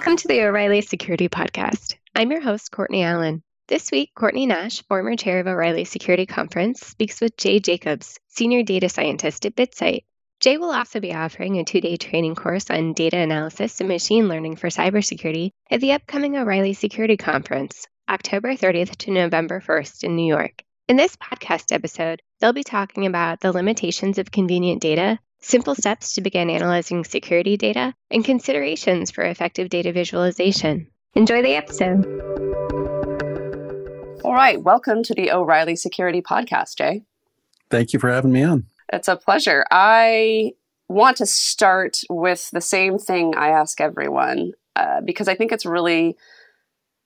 Welcome to the O'Reilly Security Podcast. I'm your host, Courtney Allen. This week, Courtney Nash, former chair of O'Reilly Security Conference, speaks with Jay Jacobs, senior data scientist at BitSight. Jay will also be offering a two day training course on data analysis and machine learning for cybersecurity at the upcoming O'Reilly Security Conference, October 30th to November 1st in New York. In this podcast episode, they'll be talking about the limitations of convenient data simple steps to begin analyzing security data, and considerations for effective data visualization. Enjoy the episode. All right. Welcome to the O'Reilly Security Podcast, Jay. Thank you for having me on. It's a pleasure. I want to start with the same thing I ask everyone uh, because I think it's really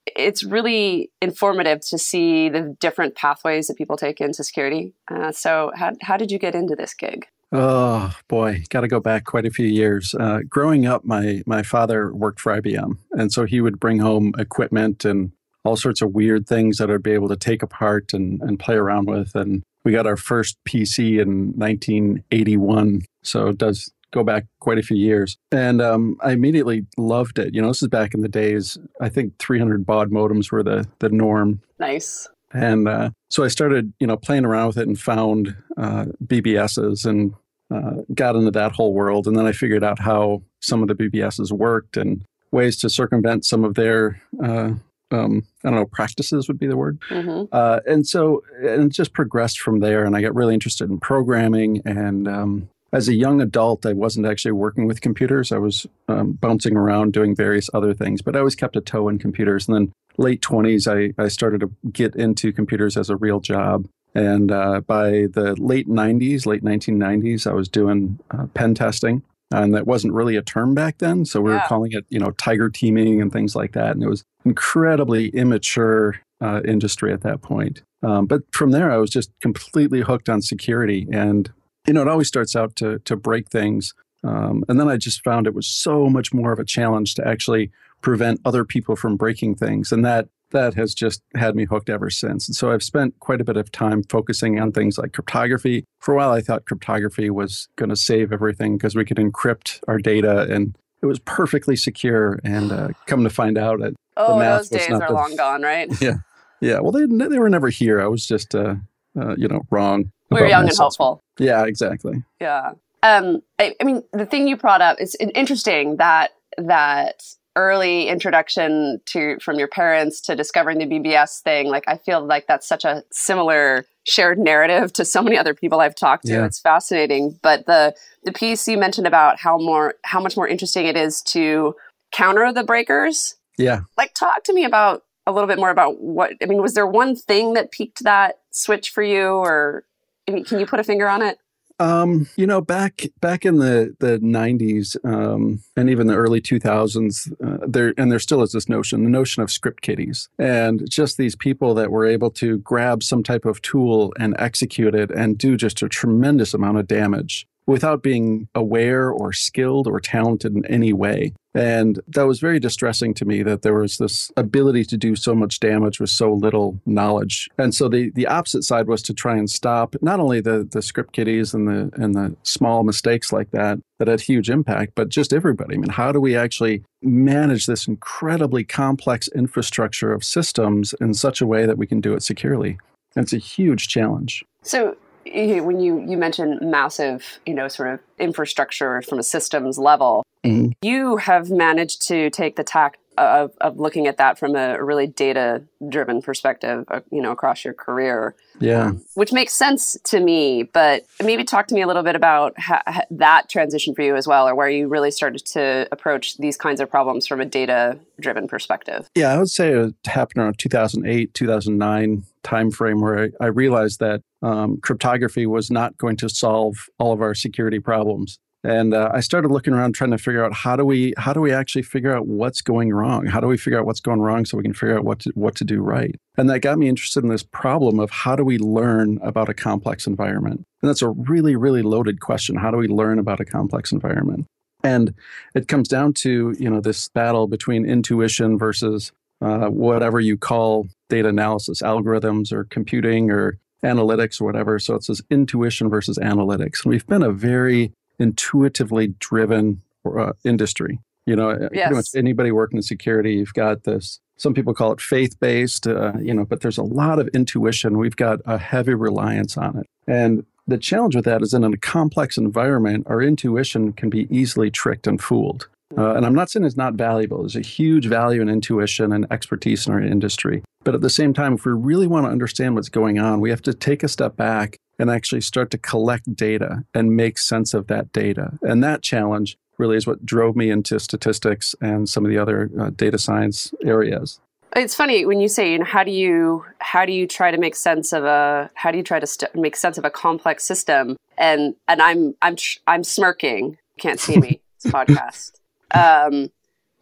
it's really informative to see the different pathways that people take into security. Uh, so, how, how did you get into this gig? Oh boy, got to go back quite a few years. Uh, growing up, my my father worked for IBM, and so he would bring home equipment and all sorts of weird things that I'd be able to take apart and, and play around with. And we got our first PC in 1981, so it does go back quite a few years. And um, I immediately loved it. You know, this is back in the days. I think 300 baud modems were the the norm. Nice. And uh, so I started, you know, playing around with it and found uh, BBSs and uh, got into that whole world. And then I figured out how some of the BBSs worked and ways to circumvent some of their, uh, um, I don't know, practices would be the word. Mm-hmm. Uh, and so and just progressed from there. And I got really interested in programming. And um, as a young adult, I wasn't actually working with computers. I was um, bouncing around doing various other things, but I always kept a toe in computers. And then late 20s, I, I started to get into computers as a real job. And uh, by the late 90s, late 1990s, I was doing uh, pen testing. And that wasn't really a term back then. So we yeah. were calling it, you know, tiger teaming and things like that. And it was incredibly immature uh, industry at that point. Um, but from there, I was just completely hooked on security. And, you know, it always starts out to, to break things. Um, and then I just found it was so much more of a challenge to actually prevent other people from breaking things. And that that has just had me hooked ever since. And so I've spent quite a bit of time focusing on things like cryptography. For a while, I thought cryptography was going to save everything because we could encrypt our data and it was perfectly secure. And uh, come to find out, it, oh, those days are the, long gone, right? Yeah, yeah. Well, they they were never here. I was just, uh, uh, you know, wrong. We were young and hopeful. Yeah, exactly. Yeah. Um, I, I mean, the thing you brought up is interesting that that early introduction to from your parents to discovering the BBS thing, like I feel like that's such a similar shared narrative to so many other people I've talked to. Yeah. It's fascinating. But the the piece you mentioned about how more how much more interesting it is to counter the breakers. Yeah. Like talk to me about a little bit more about what I mean, was there one thing that piqued that switch for you or I mean, can you put a finger on it? Um, you know, back back in the the '90s um, and even the early 2000s, uh, there and there still is this notion, the notion of script kiddies, and just these people that were able to grab some type of tool and execute it and do just a tremendous amount of damage without being aware or skilled or talented in any way. And that was very distressing to me that there was this ability to do so much damage with so little knowledge. And so the, the opposite side was to try and stop not only the, the script kiddies and the and the small mistakes like that that had huge impact, but just everybody. I mean, how do we actually manage this incredibly complex infrastructure of systems in such a way that we can do it securely? It's a huge challenge. So when you you mentioned massive, you know, sort of infrastructure from a systems level, mm-hmm. you have managed to take the tack of, of looking at that from a really data driven perspective, uh, you know, across your career. Yeah. Um, which makes sense to me, but maybe talk to me a little bit about ha- that transition for you as well, or where you really started to approach these kinds of problems from a data driven perspective. Yeah, I would say it happened around 2008, 2009 timeframe where I, I realized that um, cryptography was not going to solve all of our security problems and uh, I started looking around trying to figure out how do we how do we actually figure out what's going wrong? How do we figure out what's going wrong so we can figure out what to, what to do right? And that got me interested in this problem of how do we learn about a complex environment? And that's a really really loaded question. How do we learn about a complex environment? And it comes down to you know this battle between intuition versus uh, whatever you call data analysis, algorithms or computing or analytics or whatever. So it's this intuition versus analytics. And we've been a very intuitively driven uh, industry. You know, yes. pretty much anybody working in security, you've got this. Some people call it faith based, uh, you know, but there's a lot of intuition. We've got a heavy reliance on it. And the challenge with that is in a complex environment, our intuition can be easily tricked and fooled. Uh, and I'm not saying it's not valuable. There's a huge value in intuition and expertise in our industry. But at the same time, if we really want to understand what's going on, we have to take a step back and actually start to collect data and make sense of that data. And that challenge really is what drove me into statistics and some of the other uh, data science areas. It's funny when you say, you know, how do you how do you try to make sense of a how do you try to st- make sense of a complex system? And and I'm I'm I'm smirking. Can't see me. It's a podcast um,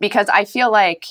because I feel like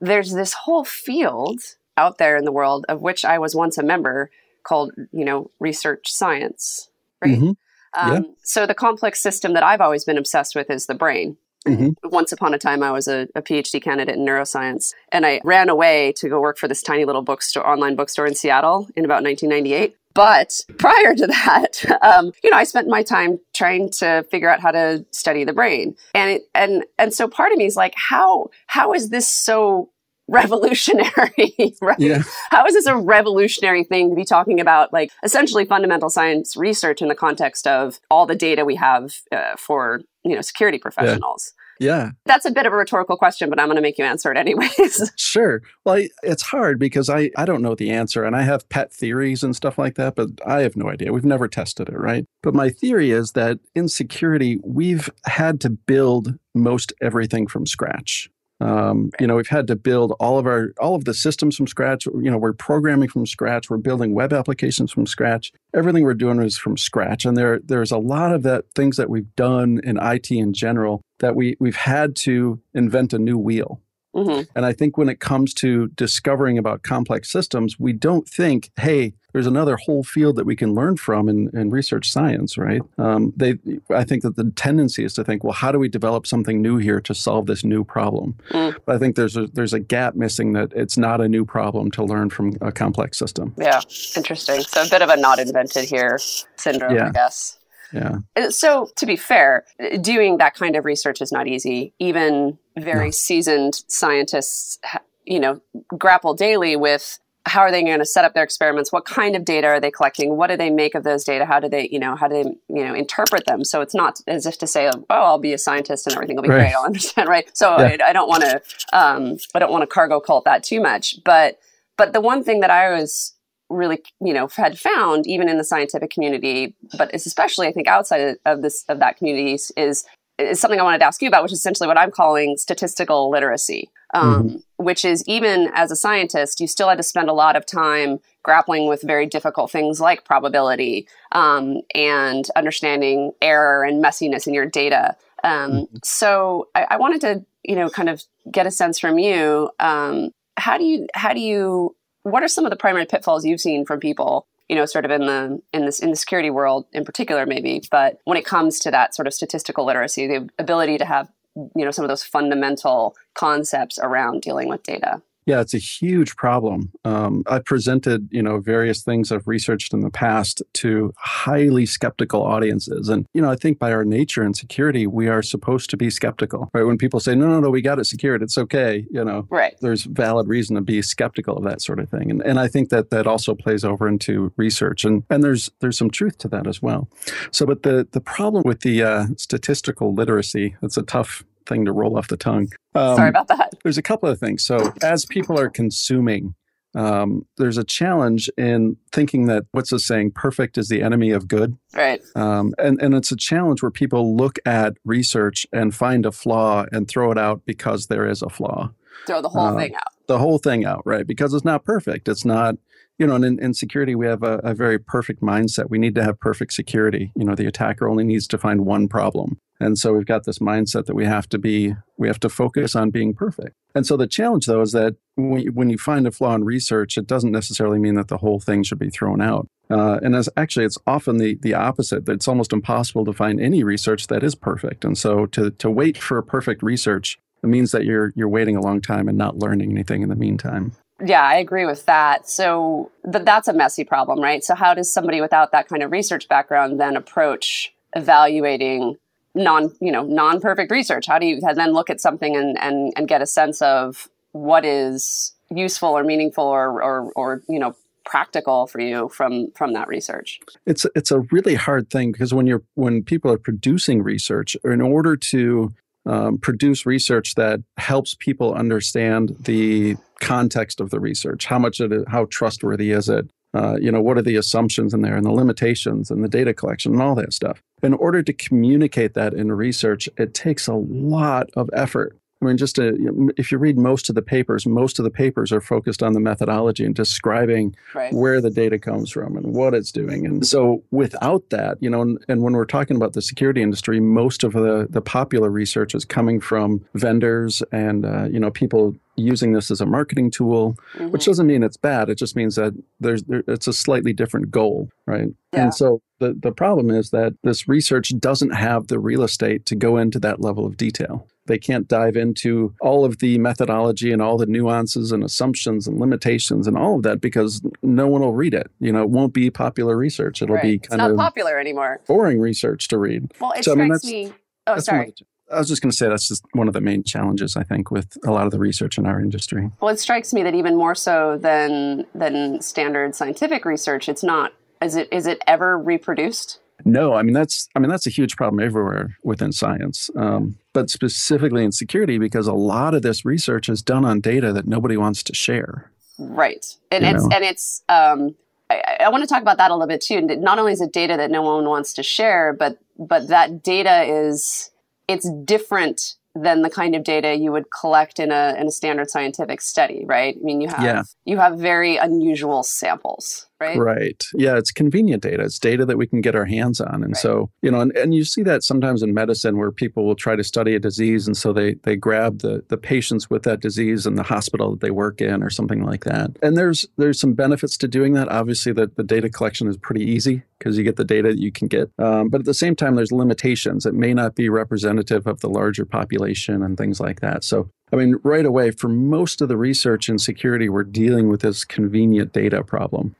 there's this whole field out there in the world of which I was once a member called, you know, research science, right? Mm-hmm. Um, yeah. So the complex system that I've always been obsessed with is the brain. Mm-hmm. Once upon a time, I was a, a, PhD candidate in neuroscience, and I ran away to go work for this tiny little bookstore, online bookstore in Seattle in about 1998. But prior to that, um, you know, I spent my time trying to figure out how to study the brain, and it, and and so part of me is like, how how is this so revolutionary, right? Yeah. How is this a revolutionary thing to be talking about, like essentially fundamental science research in the context of all the data we have uh, for you know security professionals? Yeah. Yeah. That's a bit of a rhetorical question, but I'm going to make you answer it anyways. sure. Well, it's hard because I, I don't know the answer and I have pet theories and stuff like that, but I have no idea. We've never tested it, right? But my theory is that in security, we've had to build most everything from scratch. Um, you know, we've had to build all of our all of the systems from scratch. You know, we're programming from scratch. We're building web applications from scratch. Everything we're doing is from scratch. And there there's a lot of that things that we've done in IT in general that we we've had to invent a new wheel. Mm-hmm. And I think when it comes to discovering about complex systems, we don't think, hey, there's another whole field that we can learn from in, in research science, right? Um, they, I think that the tendency is to think, well, how do we develop something new here to solve this new problem? Mm. But I think there's a, there's a gap missing that it's not a new problem to learn from a complex system. Yeah, interesting. So a bit of a not invented here syndrome, yeah. I guess. Yeah. So, to be fair, doing that kind of research is not easy. Even very no. seasoned scientists, you know, grapple daily with how are they going to set up their experiments? What kind of data are they collecting? What do they make of those data? How do they, you know, how do they, you know, interpret them? So it's not as if to say, oh, I'll be a scientist and everything will be right. great. I'll understand, right? So yeah. I, I, don't want to, um, I don't want to cargo cult that too much. But, but the one thing that I was really you know had found even in the scientific community but especially i think outside of this of that community is is something i wanted to ask you about which is essentially what i'm calling statistical literacy um, mm-hmm. which is even as a scientist you still had to spend a lot of time grappling with very difficult things like probability um, and understanding error and messiness in your data um, mm-hmm. so I, I, wanted to you know kind of get a sense from you um, how do you how do you what are some of the primary pitfalls you've seen from people you know sort of in the in this in the security world in particular maybe but when it comes to that sort of statistical literacy the ability to have you know some of those fundamental concepts around dealing with data yeah, it's a huge problem. Um, I presented, you know, various things I've researched in the past to highly skeptical audiences, and you know, I think by our nature in security, we are supposed to be skeptical, right? When people say, "No, no, no, we got it secured, it's okay," you know, right? There's valid reason to be skeptical of that sort of thing, and and I think that that also plays over into research, and and there's there's some truth to that as well. So, but the the problem with the uh, statistical literacy, it's a tough thing to roll off the tongue. Um, Sorry about that. There's a couple of things. So, as people are consuming, um, there's a challenge in thinking that what's the saying, perfect is the enemy of good. Right. Um, and, and it's a challenge where people look at research and find a flaw and throw it out because there is a flaw. Throw the whole uh, thing out. The whole thing out, right? Because it's not perfect. It's not, you know, and in, in security, we have a, a very perfect mindset. We need to have perfect security. You know, the attacker only needs to find one problem. And so we've got this mindset that we have to be, we have to focus on being perfect. And so the challenge, though, is that when you, when you find a flaw in research, it doesn't necessarily mean that the whole thing should be thrown out. Uh, and as actually, it's often the the opposite. That it's almost impossible to find any research that is perfect. And so to to wait for perfect research it means that you're you're waiting a long time and not learning anything in the meantime. Yeah, I agree with that. So th- that's a messy problem, right? So how does somebody without that kind of research background then approach evaluating non you know non perfect research? How do you then look at something and and and get a sense of what is useful or meaningful or or or you know practical for you from from that research it's it's a really hard thing because when you're when people are producing research in order to um, produce research that helps people understand the context of the research. How much it is, how trustworthy is it? Uh, you know what are the assumptions in there and the limitations and the data collection and all that stuff? In order to communicate that in research it takes a lot of effort I mean, just to, if you read most of the papers, most of the papers are focused on the methodology and describing right. where the data comes from and what it's doing. And so, without that, you know, and, and, when we're talking about the security industry, most of the the popular research is coming from vendors and uh, you know people using this as a marketing tool, mm-hmm. which doesn't mean it's bad. It just means that there's there, it's a slightly different goal, right? Yeah. And so the the problem is that this research doesn't have the real estate to go into that level of detail. They can't dive into all of the methodology and all the nuances and assumptions and limitations and all of that because no one will read it. You know, it won't be popular research. It'll right. be kind of popular anymore. Boring research to read. Well, it so, strikes I mean, me. Oh, sorry. I was just going to say that's just one of the main challenges I think with a lot of the research in our industry. Well, it strikes me that even more so than than standard scientific research, it's not. Is it is it ever reproduced? No, I mean that's I mean that's a huge problem everywhere within science, um, but specifically in security because a lot of this research is done on data that nobody wants to share. Right, and you it's know? and it's. Um, I, I want to talk about that a little bit too. Not only is it data that no one wants to share, but but that data is it's different than the kind of data you would collect in a in a standard scientific study, right? I mean, you have yeah. you have very unusual samples right? Right. Yeah, it's convenient data. It's data that we can get our hands on. And right. so, you know, and, and you see that sometimes in medicine where people will try to study a disease and so they they grab the the patients with that disease in the hospital that they work in or something like that. And there's there's some benefits to doing that. Obviously that the data collection is pretty easy because you get the data that you can get. Um, but at the same time, there's limitations. It may not be representative of the larger population and things like that. So I mean, right away, for most of the research in security, we're dealing with this convenient data problem.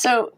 So,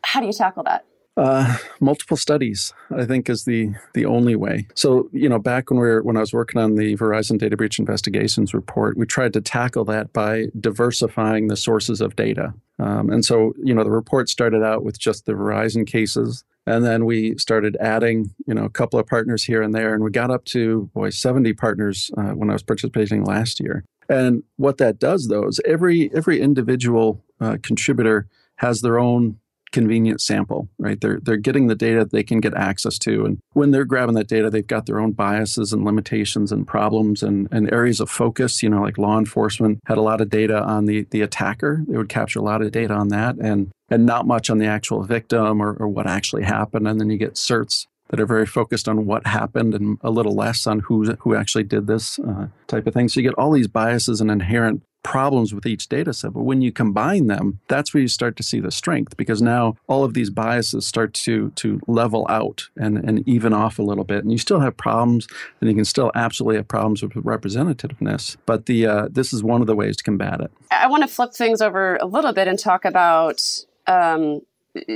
how do you tackle that? Uh, multiple studies, I think, is the the only way. So, you know, back when we were, when I was working on the Verizon data breach investigations report, we tried to tackle that by diversifying the sources of data. Um, and so, you know, the report started out with just the Verizon cases, and then we started adding, you know, a couple of partners here and there, and we got up to boy, seventy partners uh, when I was participating last year. And what that does, though, is every every individual uh, contributor has their own convenient sample, right? They're they're getting the data they can get access to, and when they're grabbing that data, they've got their own biases and limitations and problems and, and areas of focus. You know, like law enforcement had a lot of data on the the attacker; they would capture a lot of data on that, and and not much on the actual victim or, or what actually happened. And then you get certs that are very focused on what happened and a little less on who who actually did this uh, type of thing. So you get all these biases and inherent problems with each data set. But when you combine them, that's where you start to see the strength because now all of these biases start to to level out and, and even off a little bit. And you still have problems, and you can still absolutely have problems with representativeness. But the uh, this is one of the ways to combat it. I want to flip things over a little bit and talk about um,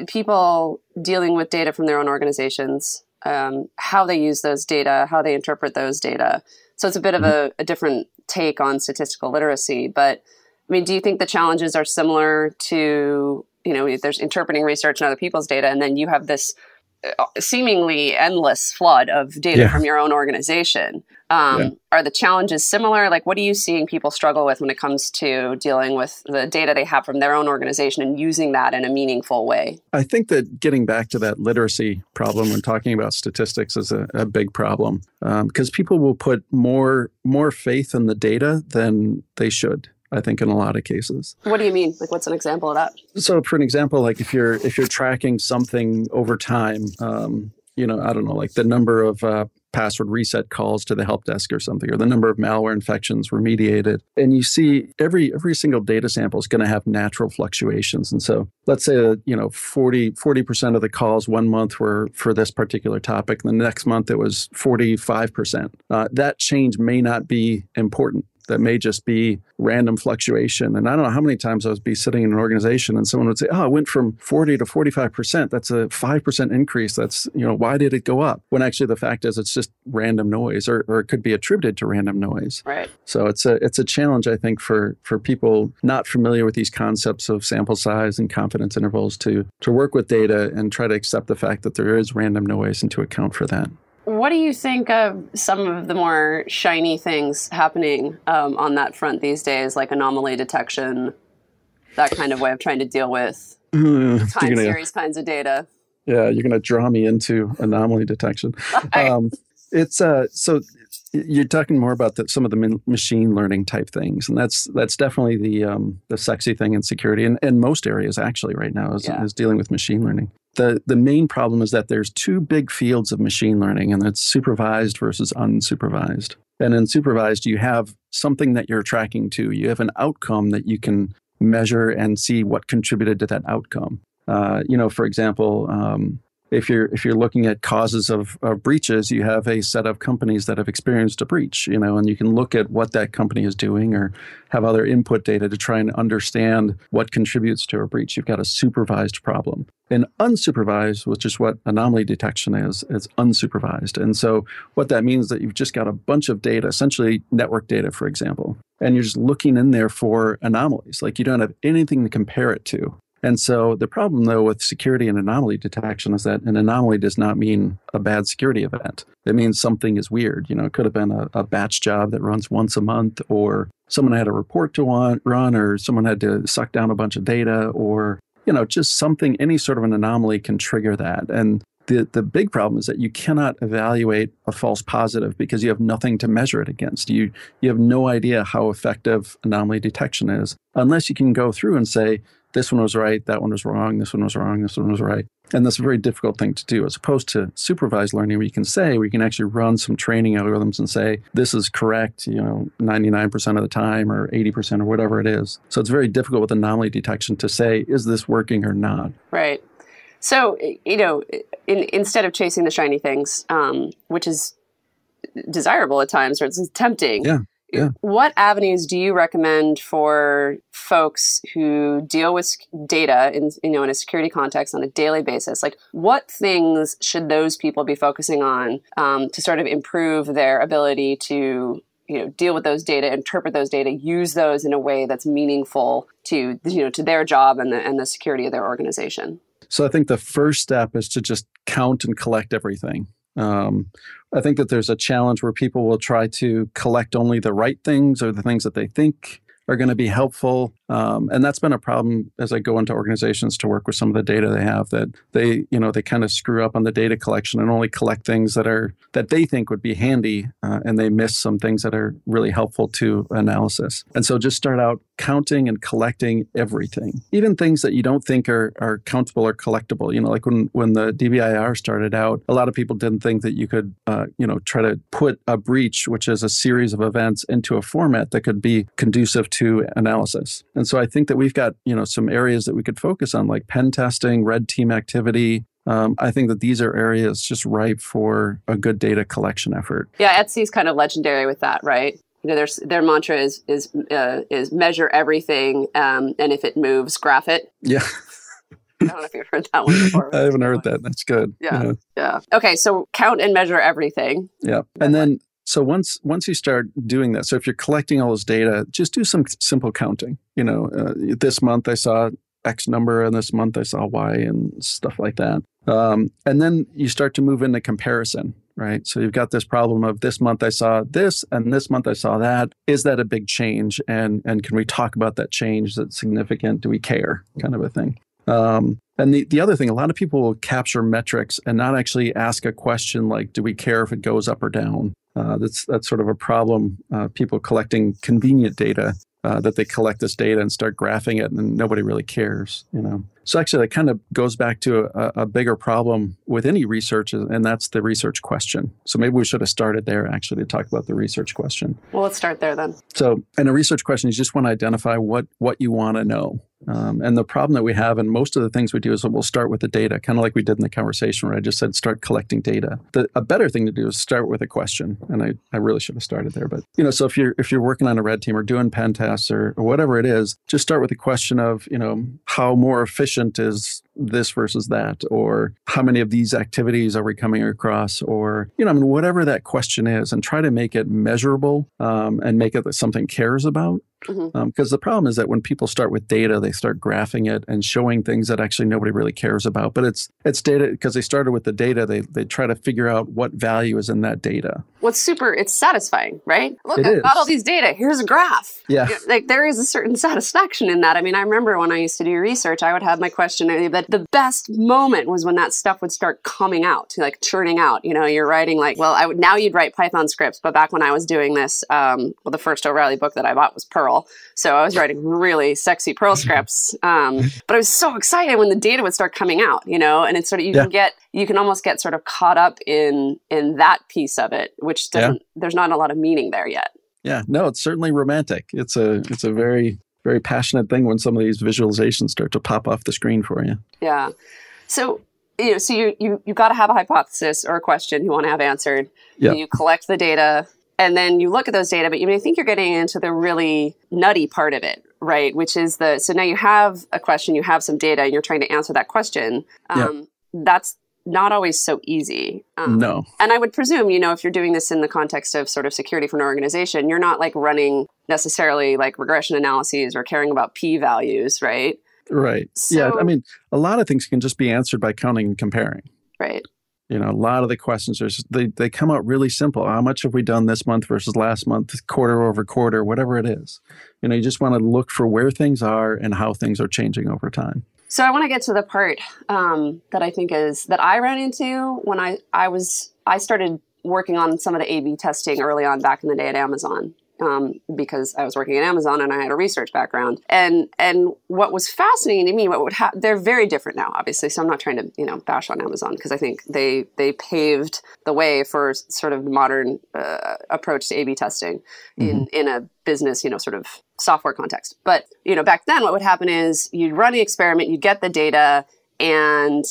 people dealing with data from their own organizations um, how they use those data, how they interpret those data. So it's a bit of mm-hmm. a, a, different take on statistical literacy. But I mean, do you think the challenges are similar to, you know, there's interpreting research and other people's data, and then you have this uh, seemingly endless flood of data yeah. from your own organization. Um, yeah. Are the challenges similar? Like, what are you seeing people struggle with when it comes to dealing with the data they have from their own organization and using that in a meaningful way? I think that getting back to that literacy problem when talking about statistics is a, a big problem because um, people will put more more faith in the data than they should. I think in a lot of cases. What do you mean? Like, what's an example of that? So, for an example, like if you're if you're tracking something over time, um, you know, I don't know, like the number of uh, password reset calls to the help desk or something, or the number of malware infections remediated, and you see every every single data sample is going to have natural fluctuations. And so, let's say that you know 40 percent of the calls one month were for this particular topic, and the next month it was forty five percent. Uh, that change may not be important that may just be random fluctuation. And I don't know how many times I would be sitting in an organization and someone would say, "Oh, it went from 40 to 45 percent. That's a five percent increase. That's you know why did it go up?" When actually the fact is it's just random noise, or, or it could be attributed to random noise. Right. So it's a it's a challenge I think for for people not familiar with these concepts of sample size and confidence intervals to to work with data and try to accept the fact that there is random noise and to account for that. What do you think of some of the more shiny things happening um, on that front these days, like anomaly detection, that kind of way of trying to deal with time gonna, series kinds of data? Yeah, you're going to draw me into anomaly detection. Um, it's uh, so you're talking more about the, some of the machine learning type things, and that's that's definitely the um, the sexy thing in security, and in most areas actually right now is, yeah. is dealing with machine learning. The the main problem is that there's two big fields of machine learning, and it's supervised versus unsupervised. And in supervised, you have something that you're tracking to. You have an outcome that you can measure and see what contributed to that outcome. Uh, you know, for example, um, if you're if you're looking at causes of, of, breaches, you have a set of companies that have experienced a breach, you know, and you can look at what that company is doing or have other input data to try and understand what contributes to a breach. You've got a supervised problem. And unsupervised, which is what anomaly detection is, is unsupervised. And so what that means is that you've just got a bunch of data, essentially network data, for example, and you're just looking in there for anomalies. Like you don't have anything to compare it to. And so the problem, though, with security and anomaly detection is that an anomaly does not mean a bad security event. It means something is weird. You know, it could have been a, a batch job that runs once a month, or someone had a report to want, run, or someone had to suck down a bunch of data, or you know, just something. Any sort of an anomaly can trigger that. And the, the big problem is that you cannot evaluate a false positive because you have nothing to measure it against. You you have no idea how effective anomaly detection is unless you can go through and say, this one was right, that one was wrong, this one was wrong, this one was right. And that's a very difficult thing to do as opposed to supervised learning where you can say, where you can actually run some training algorithms and say, this is correct, you know, 99% of the time or 80% or whatever it is. So it's very difficult with anomaly detection to say, is this working or not? Right. So, you know, in, instead of chasing the shiny things, um, which is desirable at times or it's tempting. Yeah yeah. What avenues do you recommend for folks who deal with data in you know in a security context on a daily basis? Like, what things should those people be focusing on um, to sort of improve their ability to you know deal with those data, interpret those data, use those in a way that's meaningful to you know to their job and the and the security of their organization? So I think the first step is to just count and collect everything. Um, I think that there's a challenge where people will try to collect only the right things or the things that they think are going to be helpful. Um, and that's been a problem as I go into organizations to work with some of the data they have that they, you know, they kind of screw up on the data collection and only collect things that are that they think would be handy, uh, and they miss some things that are really helpful to analysis. And so just start out counting and collecting everything, even things that you don't think are are countable or collectible. You know, like when when the DBIR started out, a lot of people didn't think that you could, uh, you know, try to put a breach, which is a series of events, into a format that could be conducive to analysis. And so I think that we've got, you know, some areas that we could focus on, like pen testing, red team activity, um, I think that these are areas just ripe for a good data collection effort. Yeah, Etsy's kind of legendary with that, right? You know, their their mantra is is uh, is measure everything, um, and if it moves, graph it. Yeah. I don't know if you've heard that one before. I haven't heard that. That's good. Yeah. yeah. yeah. Okay. So count and measure everything. Yeah. And then so once once you start doing that, so if you're collecting all this data, just do some simple counting. You know, uh, this month I saw X number, and this month I saw Y, and stuff like that. Um, and then you start to move into comparison, right? So you've got this problem of this month I saw this, and this month I saw that. Is that a big change? And and can we talk about that change? That's significant? Do we care? Kind of a thing. Um, and the, the other thing, a lot of people will capture metrics and not actually ask a question like, do we care if it goes up or down? Uh, that's that's sort of a problem. Uh, people collecting convenient data uh, that they collect this data and start graphing it, and nobody really cares. You know. So actually, that kind of goes back to a, a, bigger problem with any research, and that's the research question. So maybe we should have started there actually to talk about the research question. Well, let's start there then. So, in a research question, you just want to identify what what you want to know. Um, and the problem that we have, and most of the things we do, is we'll start with the data, kind of like we did in the conversation where I just said start collecting data. The, a better thing to do is start with a question, and I, I really should have started there. But you know, so if you're if you're working on a red team or doing pen tests or, or whatever it is, just start with the question of you know how more efficient is this versus that, or how many of these activities are we coming across, or you know, I mean, whatever that question is, and try to make it measurable um, and make it that something cares about. Because mm-hmm. um, the problem is that when people start with data, they start graphing it and showing things that actually nobody really cares about. But it's it's data because they started with the data. They they try to figure out what value is in that data. What's super? It's satisfying, right? Look, it I've is. got all these data. Here's a graph. Yeah, like there is a certain satisfaction in that. I mean, I remember when I used to do research, I would have my question that the best moment was when that stuff would start coming out, like churning out. You know, you're writing like, well, I would now you'd write Python scripts, but back when I was doing this, um, well, the first O'Reilly book that I bought was Perl, so I was writing really sexy Perl scripts. Um, but I was so excited when the data would start coming out, you know, and it's sort of you yeah. can get you can almost get sort of caught up in in that piece of it, which doesn't yeah. there's not a lot of meaning there yet. Yeah, no, it's certainly romantic. It's a it's a very very passionate thing when some of these visualizations start to pop off the screen for you. Yeah. So you know, so you you you got to have a hypothesis or a question you want to have answered. Yeah. You collect the data, and then you look at those data, but you may think you're getting into the really nutty part of it, right? Which is the so now you have a question, you have some data, and you're trying to answer that question. Um, yeah. That's not always so easy. Um, no. And I would presume, you know, if you're doing this in the context of sort of security for an organization, you're not like running necessarily like regression analyses or caring about p values, right? Right. So, yeah. I mean, a lot of things can just be answered by counting and comparing. Right. You know, a lot of the questions are just, they they come out really simple. How much have we done this month versus last month, quarter over quarter, whatever it is. You know, you just want to look for where things are and how things are changing over time. So I want to get to the part um, that I think is that I ran into when I I was I started working on some of the A/B testing early on back in the day at Amazon um, because I was working at Amazon and I had a research background. And and what was fascinating to me, what would ha- they're very different now, obviously. So I'm not trying to you know bash on Amazon because I think they they paved the way for sort of modern uh, approach to A/B testing in mm-hmm. in a business you know sort of software context. But you know back then, what would happen is you'd run the experiment, you'd get the data, and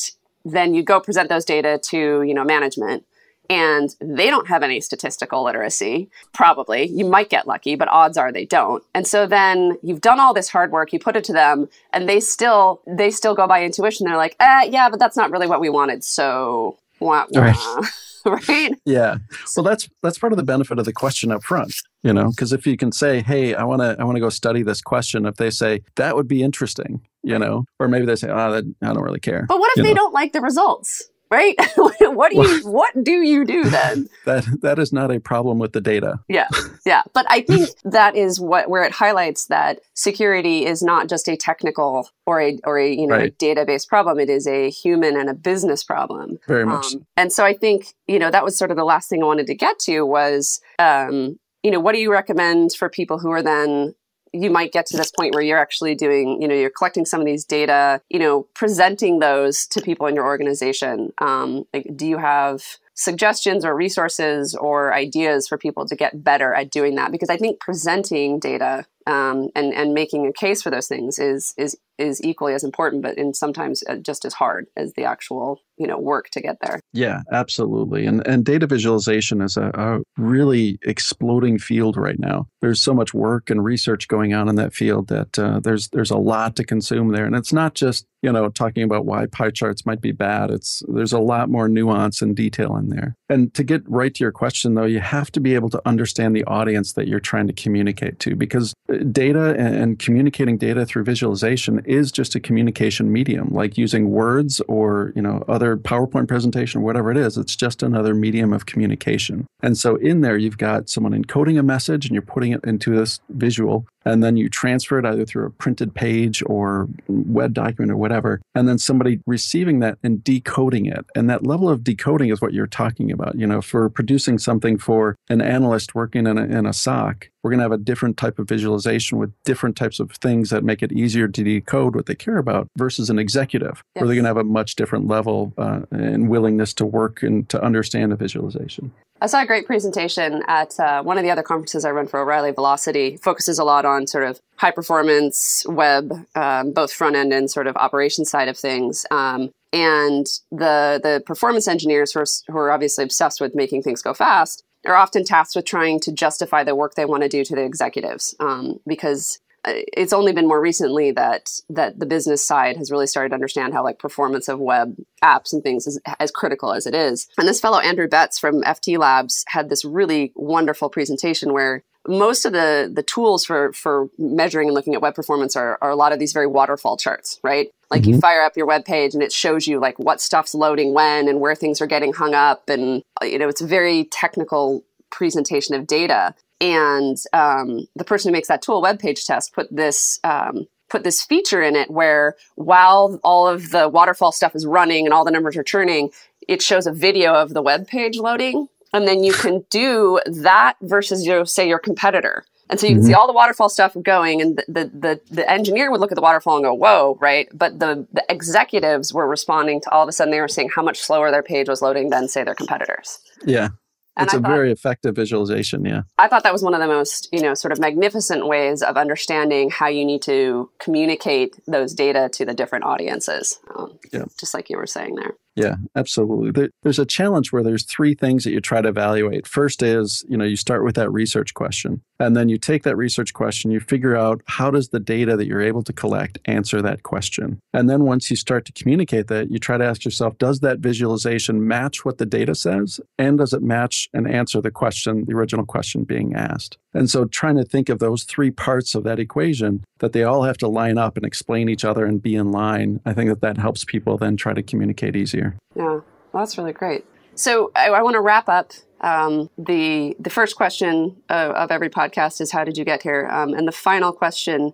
then you go present those data to you know management and they don't have any statistical literacy. Probably. You might get lucky, but odds are they don't. And so then you've done all this hard work, you put it to them, and they still they still go by intuition. They're like, eh, yeah, but that's not really what we wanted. So wah, wah. Right. right? Yeah. Well, that's that's part of the benefit of the question up front, you know, because if you can say, "Hey, I want to I want to go study this question," if they say that would be interesting, you know, or maybe they say, "Oh, that, I don't really care." But what if you they know? don't like the results? Right? what do you what do you do then? that that is not a problem with the data. Yeah. Yeah. But I think that is what where it highlights that security is not just a technical or a or a you know right. a database problem. It is a human and a business problem. Very much. Um, and so I think, you know, that was sort of the last thing I wanted to get to was um, you know, what do you recommend for people who are then you might get to this point where you're actually doing, you know, you're collecting some of these data, you know, presenting those to people in your organization. Um, like, do you have suggestions or resources or ideas for people to get better at doing that? Because I think presenting data um, and and making a case for those things is is is equally as important, but in sometimes uh, just as hard as the actual you know work to get there. Yeah, absolutely. And and data visualization is a, a really exploding field right now. There's so much work and research going on in that field that uh, there's there's a lot to consume there, and it's not just you know talking about why pie charts might be bad. It's there's a lot more nuance and detail in there. And to get right to your question though, you have to be able to understand the audience that you're trying to communicate to because data and communicating data through visualization is just a communication medium like using words or you know other powerpoint presentation whatever it is it's just another medium of communication. And so in there you've got someone encoding a message and you're putting it into this visual and then you transfer it either through a printed page or web document or whatever, and then somebody receiving that and decoding it. And that level of decoding is what you're talking about. You know, for producing something for an analyst working in a, in a SOC, we're going to have a different type of visualization with different types of things that make it easier to decode what they care about versus an executive, yes. where they're going to have a much different level uh, and willingness to work and to understand a visualization. I saw a great presentation at uh, one of the other conferences I run for O'Reilly Velocity. Focuses a lot on sort of high performance web, um, both front end and sort of operation side of things. Um, and the the performance engineers who are, who are obviously obsessed with making things go fast are often tasked with trying to justify the work they want to do to the executives um, because it's only been more recently that that the business side has really started to understand how like performance of web apps and things is as critical as it is. And this fellow Andrew Betts from FT Labs had this really wonderful presentation where most of the the tools for for measuring and looking at web performance are, are a lot of these very waterfall charts, right? Like mm-hmm. you fire up your web page and it shows you like what stuff's loading when and where things are getting hung up, and you know it's a very technical presentation of data. And um, the person who makes that tool web page test put this um, put this feature in it where while all of the waterfall stuff is running and all the numbers are churning, it shows a video of the web page loading, and then you can do that versus your say your competitor. And so you can mm-hmm. see all the waterfall stuff going, and the, the, the the engineer would look at the waterfall and go, "Whoa!" Right? But the the executives were responding to all of a sudden they were seeing how much slower their page was loading than say their competitors. Yeah, and it's I a thought, very effective visualization, yeah. I thought that was one of the most, you know, sort of magnificent ways of understanding how you need to communicate those data to the different audiences. Um, yeah. Just like you were saying there. Yeah, absolutely. There's a challenge where there's three things that you try to evaluate. First is, you know, you start with that research question. And then you take that research question, you figure out how does the data that you're able to collect answer that question. And then once you start to communicate that, you try to ask yourself, does that visualization match what the data says? And does it match and answer the question, the original question being asked? And so trying to think of those three parts of that equation that they all have to line up and explain each other and be in line, I think that that helps people then try to communicate easier. Yeah, well, that's really great. So I, I want to wrap up. Um, the the first question of, of, every podcast is how did you get here, um, and the final question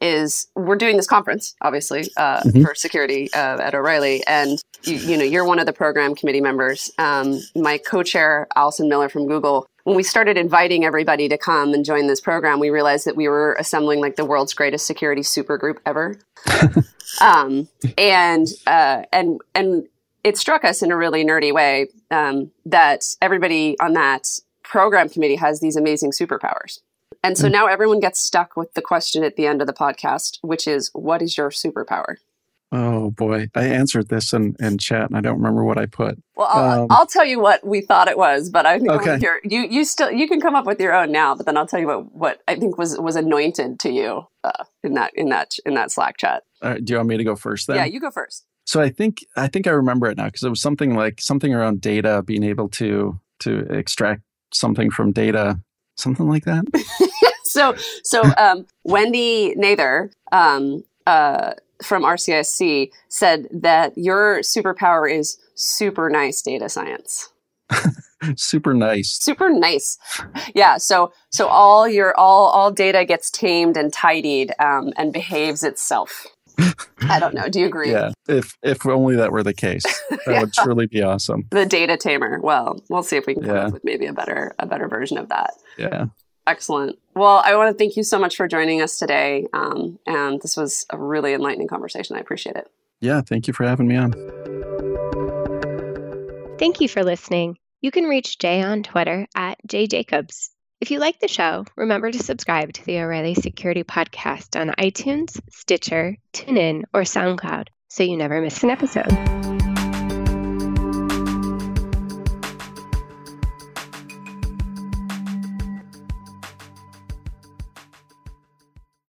is we're doing this conference obviously uh, mm-hmm. for security uh, at O'Reilly, and you, you, know you're one of the program committee members. Um, my co-chair Allison Miller from Google when we started inviting everybody to come and join this program, we realized that we were assembling like the world's greatest security super group ever. um, and uh, and and it struck us in a really nerdy way um, that everybody on that program committee has these amazing superpowers. And so mm. now everyone gets stuck with the question at the end of the podcast, which is, "What is your superpower?" Oh boy, I answered this in, in chat, and I don't remember what I put. Well, I'll, um, I'll tell you what we thought it was, but I think okay. Your, you you still you can come up with your own now. But then I'll tell you what what I think was was anointed to you uh, in that in that in that Slack chat. do you want me to go first? Then yeah, you go first. So I think I think I remember it now because it was something like something around data, being able to to extract something from data, something like that. so so um, Wendy Nather. Um, uh, from R-CISC said that your superpower is super nice data science. super nice. Super nice. Yeah. So so all your all all data gets tamed and tidied um, and behaves itself. I don't know. Do you agree? Yeah. If if only that were the case, that yeah. would truly be awesome. The data tamer. Well, we'll see if we can come yeah. up with maybe a better a better version of that. Yeah. Excellent. Well, I want to thank you so much for joining us today. Um, and this was a really enlightening conversation. I appreciate it. Yeah, thank you for having me on. Thank you for listening. You can reach Jay on Twitter at jayjacobs. If you like the show, remember to subscribe to the O'Reilly Security Podcast on iTunes, Stitcher, TuneIn, or SoundCloud so you never miss an episode.